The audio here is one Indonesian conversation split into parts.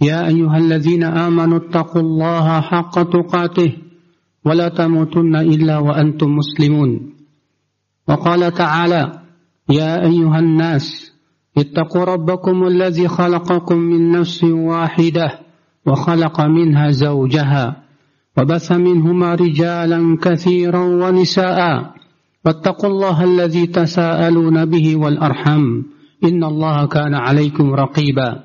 يا أيها الذين آمنوا اتقوا الله حق تقاته ولا تموتن إلا وأنتم مسلمون. وقال تعالى يا أيها الناس اتقوا ربكم الذي خلقكم من نفس واحدة وخلق منها زوجها وبث منهما رجالا كثيرا ونساء. واتقوا الله الذي تساءلون به والأرحم إن الله كان عليكم رقيبا.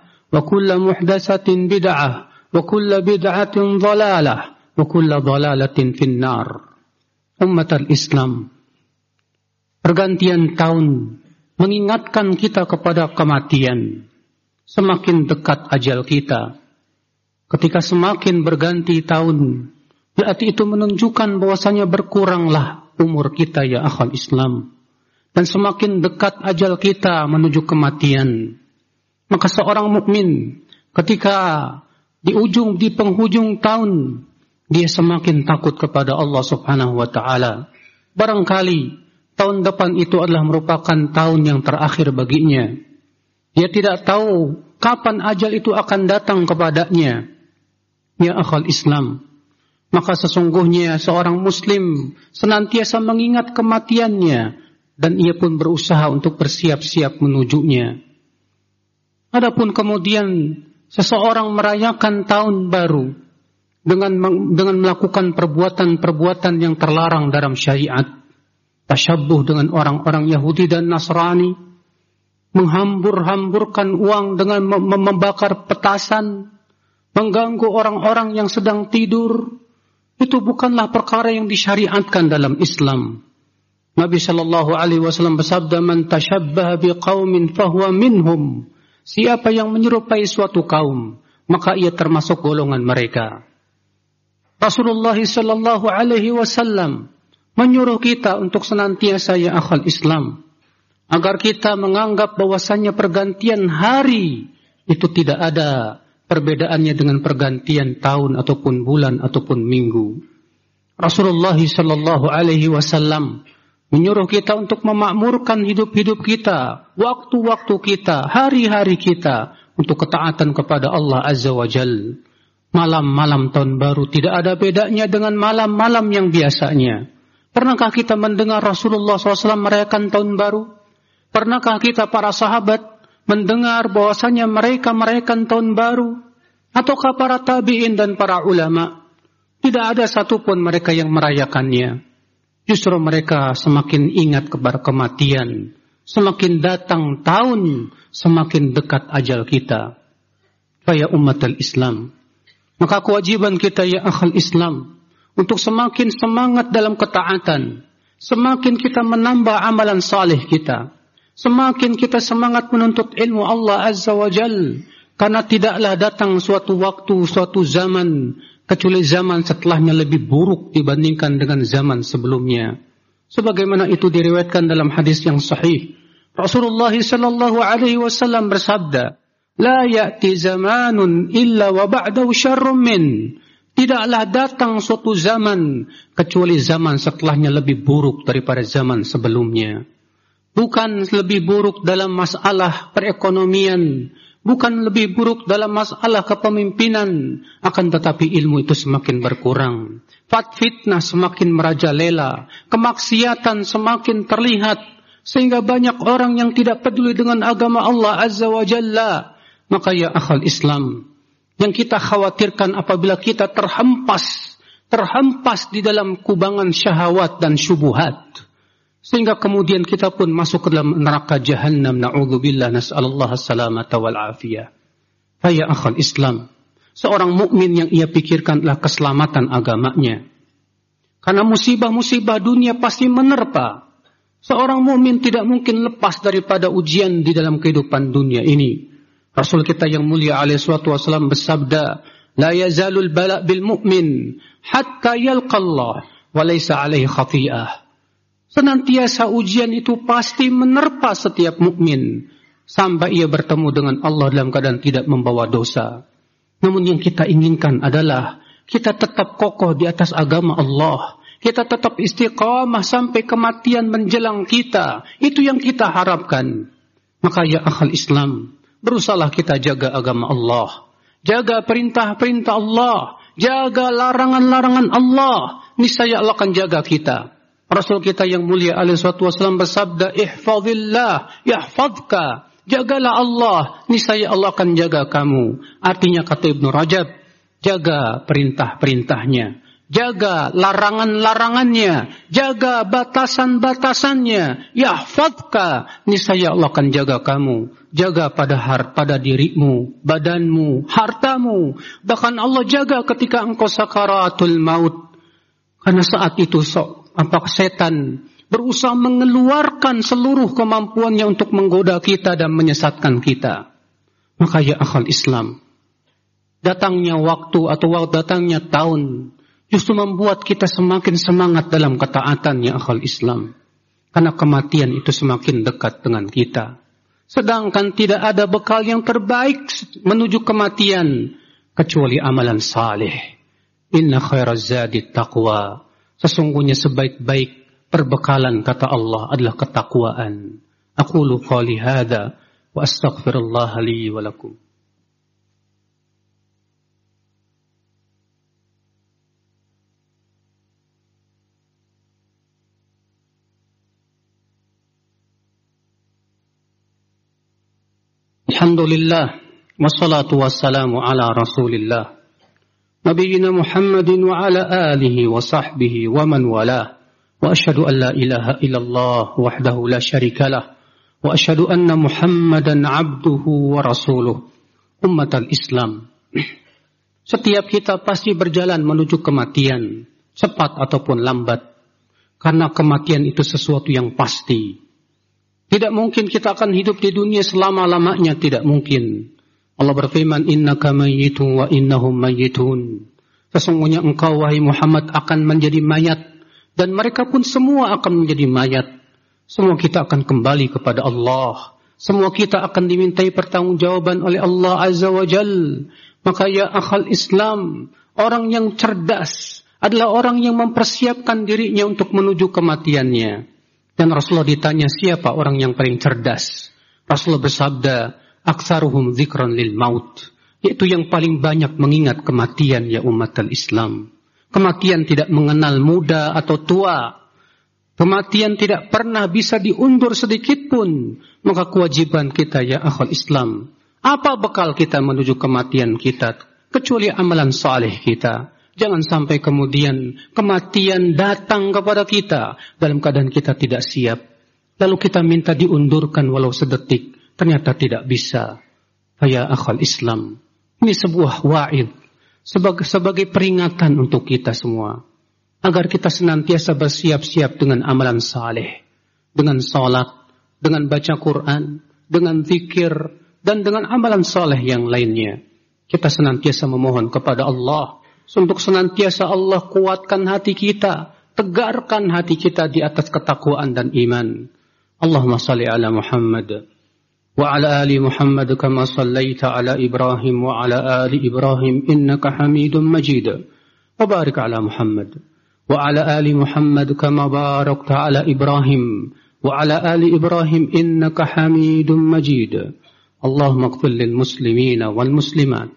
وكل محدثة بدعة وكل بدعة ضلالة وكل ضلالة في النار أمة الإسلام Pergantian tahun mengingatkan kita kepada kematian. Semakin dekat ajal kita. Ketika semakin berganti tahun, berarti itu menunjukkan bahwasanya berkuranglah umur kita ya akhal Islam. Dan semakin dekat ajal kita menuju kematian. Maka seorang mukmin ketika di ujung di penghujung tahun dia semakin takut kepada Allah Subhanahu wa taala. Barangkali tahun depan itu adalah merupakan tahun yang terakhir baginya. Dia tidak tahu kapan ajal itu akan datang kepadanya. Ya akhal Islam, maka sesungguhnya seorang muslim senantiasa mengingat kematiannya dan ia pun berusaha untuk bersiap-siap menujunya. Adapun kemudian seseorang merayakan tahun baru dengan dengan melakukan perbuatan-perbuatan yang terlarang dalam syariat, tasyabuh dengan orang-orang Yahudi dan Nasrani, menghambur-hamburkan uang dengan membakar petasan, mengganggu orang-orang yang sedang tidur, itu bukanlah perkara yang disyariatkan dalam Islam. Nabi Shallallahu Alaihi Wasallam bersabda, "Man tashabbaha biqaumin fahuwa minhum." Siapa yang menyerupai suatu kaum, maka ia termasuk golongan mereka. Rasulullah sallallahu alaihi wasallam menyuruh kita untuk senantiasa ya akal Islam agar kita menganggap bahwasannya pergantian hari itu tidak ada perbedaannya dengan pergantian tahun ataupun bulan ataupun minggu. Rasulullah sallallahu alaihi wasallam menyuruh kita untuk memakmurkan hidup-hidup kita, waktu-waktu kita, hari-hari kita untuk ketaatan kepada Allah Azza wa Jal. Malam-malam tahun baru tidak ada bedanya dengan malam-malam yang biasanya. Pernahkah kita mendengar Rasulullah SAW merayakan tahun baru? Pernahkah kita para sahabat mendengar bahwasanya mereka merayakan tahun baru? Ataukah para tabi'in dan para ulama? Tidak ada satupun mereka yang merayakannya. Justru mereka semakin ingat kepada kematian. Semakin datang tahun, semakin dekat ajal kita. Faya umat al-Islam. Maka kewajiban kita ya akhal Islam. Untuk semakin semangat dalam ketaatan. Semakin kita menambah amalan saleh kita. Semakin kita semangat menuntut ilmu Allah Azza wa Jal. Karena tidaklah datang suatu waktu, suatu zaman kecuali zaman setelahnya lebih buruk dibandingkan dengan zaman sebelumnya. Sebagaimana itu diriwayatkan dalam hadis yang sahih. Rasulullah sallallahu alaihi wasallam bersabda, "La ya'ti zamanun illa wa ba'dahu syarrun min." Tidaklah datang suatu zaman kecuali zaman setelahnya lebih buruk daripada zaman sebelumnya. Bukan lebih buruk dalam masalah perekonomian, bukan lebih buruk dalam masalah kepemimpinan, akan tetapi ilmu itu semakin berkurang. Fat fitnah semakin merajalela, kemaksiatan semakin terlihat, sehingga banyak orang yang tidak peduli dengan agama Allah Azza wa Jalla. Maka ya akhal Islam, Yang kita khawatirkan apabila kita terhempas, terhempas di dalam kubangan syahwat dan syubuhat. Sehingga kemudian kita pun masuk ke dalam neraka jahannam. Na'udzubillah nas'alallah salamata wal afiyah. Faya akhal Islam. Seorang mukmin yang ia pikirkan adalah keselamatan agamanya. Karena musibah-musibah dunia pasti menerpa. Seorang mukmin tidak mungkin lepas daripada ujian di dalam kehidupan dunia ini. Rasul kita yang mulia alaihi wasallam bersabda, "La yazalul bala bil mu'min hatta yalqallah wa laysa alaihi khafi'ah." Senantiasa ujian itu pasti menerpa setiap mukmin sampai ia bertemu dengan Allah dalam keadaan tidak membawa dosa. Namun yang kita inginkan adalah kita tetap kokoh di atas agama Allah kita tetap istiqamah sampai kematian menjelang kita. Itu yang kita harapkan. Maka ya akal Islam, berusahalah kita jaga agama Allah. Jaga perintah-perintah Allah. Jaga larangan-larangan Allah. Niscaya Allah akan jaga kita. Rasul kita yang mulia alaihi wasallam bersabda, "Ihfazillah yahfazka." Jagalah Allah, niscaya Allah akan jaga kamu. Artinya kata Ibnu Rajab, jaga perintah-perintahnya jaga larangan-larangannya, jaga batasan-batasannya. Yahfadka, niscaya Allah akan jaga kamu. Jaga pada har, pada dirimu, badanmu, hartamu. Bahkan Allah jaga ketika engkau sakaratul maut. Karena saat itu apa setan berusaha mengeluarkan seluruh kemampuannya untuk menggoda kita dan menyesatkan kita. Maka ya akal Islam, datangnya waktu atau datangnya tahun justru membuat kita semakin semangat dalam ketaatan ya akal Islam. Karena kematian itu semakin dekat dengan kita. Sedangkan tidak ada bekal yang terbaik menuju kematian kecuali amalan saleh. Inna khairaz zadi taqwa. Sesungguhnya sebaik-baik perbekalan kata Allah adalah ketakwaan. Aku lupa lihada wa astaghfirullah li wa lakum. Alhamdulillah wassalatu wassalamu ala Rasulillah نبينا محمد وعلى آله وصحبه ومن والاه وأشهد أن لا إله إلا الله وحده لا شريك له وأشهد أن محمدا عبده ورسوله أمة الإسلام Setiap kita pasti berjalan menuju kematian, cepat ataupun lambat. Karena kematian itu sesuatu yang pasti. Tidak mungkin kita akan hidup di dunia selama-lamanya, tidak mungkin. Allah berfirman, Innaka mayyitun wa innahum mayyitun. Sesungguhnya engkau, wahai Muhammad, akan menjadi mayat. Dan mereka pun semua akan menjadi mayat. Semua kita akan kembali kepada Allah. Semua kita akan dimintai pertanggungjawaban oleh Allah Azza wa Jal. Maka ya akal Islam, orang yang cerdas adalah orang yang mempersiapkan dirinya untuk menuju kematiannya. Dan Rasulullah ditanya siapa orang yang paling cerdas. Rasulullah bersabda, aksaruhum zikran lil maut. Yaitu yang paling banyak mengingat kematian ya umat al-Islam. Kematian tidak mengenal muda atau tua. Kematian tidak pernah bisa diundur sedikit pun. Maka kewajiban kita ya akhul Islam. Apa bekal kita menuju kematian kita? Kecuali amalan saleh kita. Jangan sampai kemudian kematian datang kepada kita dalam keadaan kita tidak siap. Lalu kita minta diundurkan walau sedetik. Ternyata tidak bisa. Ya akhal Islam. Ini sebuah wa'id. Sebagai, sebagai peringatan untuk kita semua. Agar kita senantiasa bersiap-siap dengan amalan saleh. Dengan salat. Dengan baca Quran. Dengan zikir. Dan dengan amalan saleh yang lainnya. Kita senantiasa memohon kepada Allah untuk senantiasa Allah kuatkan hati kita, tegarkan hati kita di atas ketakwaan dan iman. Allahumma salli ala Muhammad وعلى آل محمد كما صليت على إبراهيم وعلى آل إبراهيم إنك حميد مجيد. وبارك على محمد. وعلى آل محمد كما باركت على إبراهيم. وعلى آل إبراهيم إنك حميد مجيد. اللهم اغفر للمسلمين والمسلمات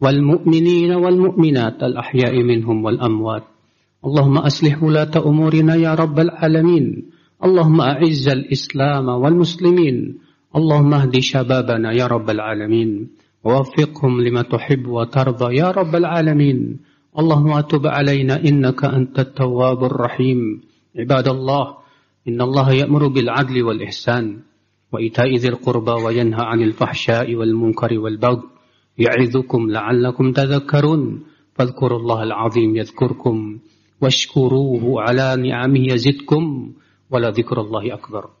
والمؤمنين والمؤمنات الأحياء منهم والأموات. اللهم أصلح ولاة أمورنا يا رب العالمين. اللهم أعز الإسلام والمسلمين. اللهم اهد شبابنا يا رب العالمين ووفقهم لما تحب وترضى يا رب العالمين. اللهم أتب علينا إنك أنت التواب الرحيم. عباد الله إن الله يأمر بالعدل والإحسان وإيتاء ذي القربى وينهى عن الفحشاء والمنكر والبغي. يعظكم لعلكم تذكرون. فاذكروا الله العظيم يذكركم واشكروه على نعمه يزدكم ولذكر الله أكبر.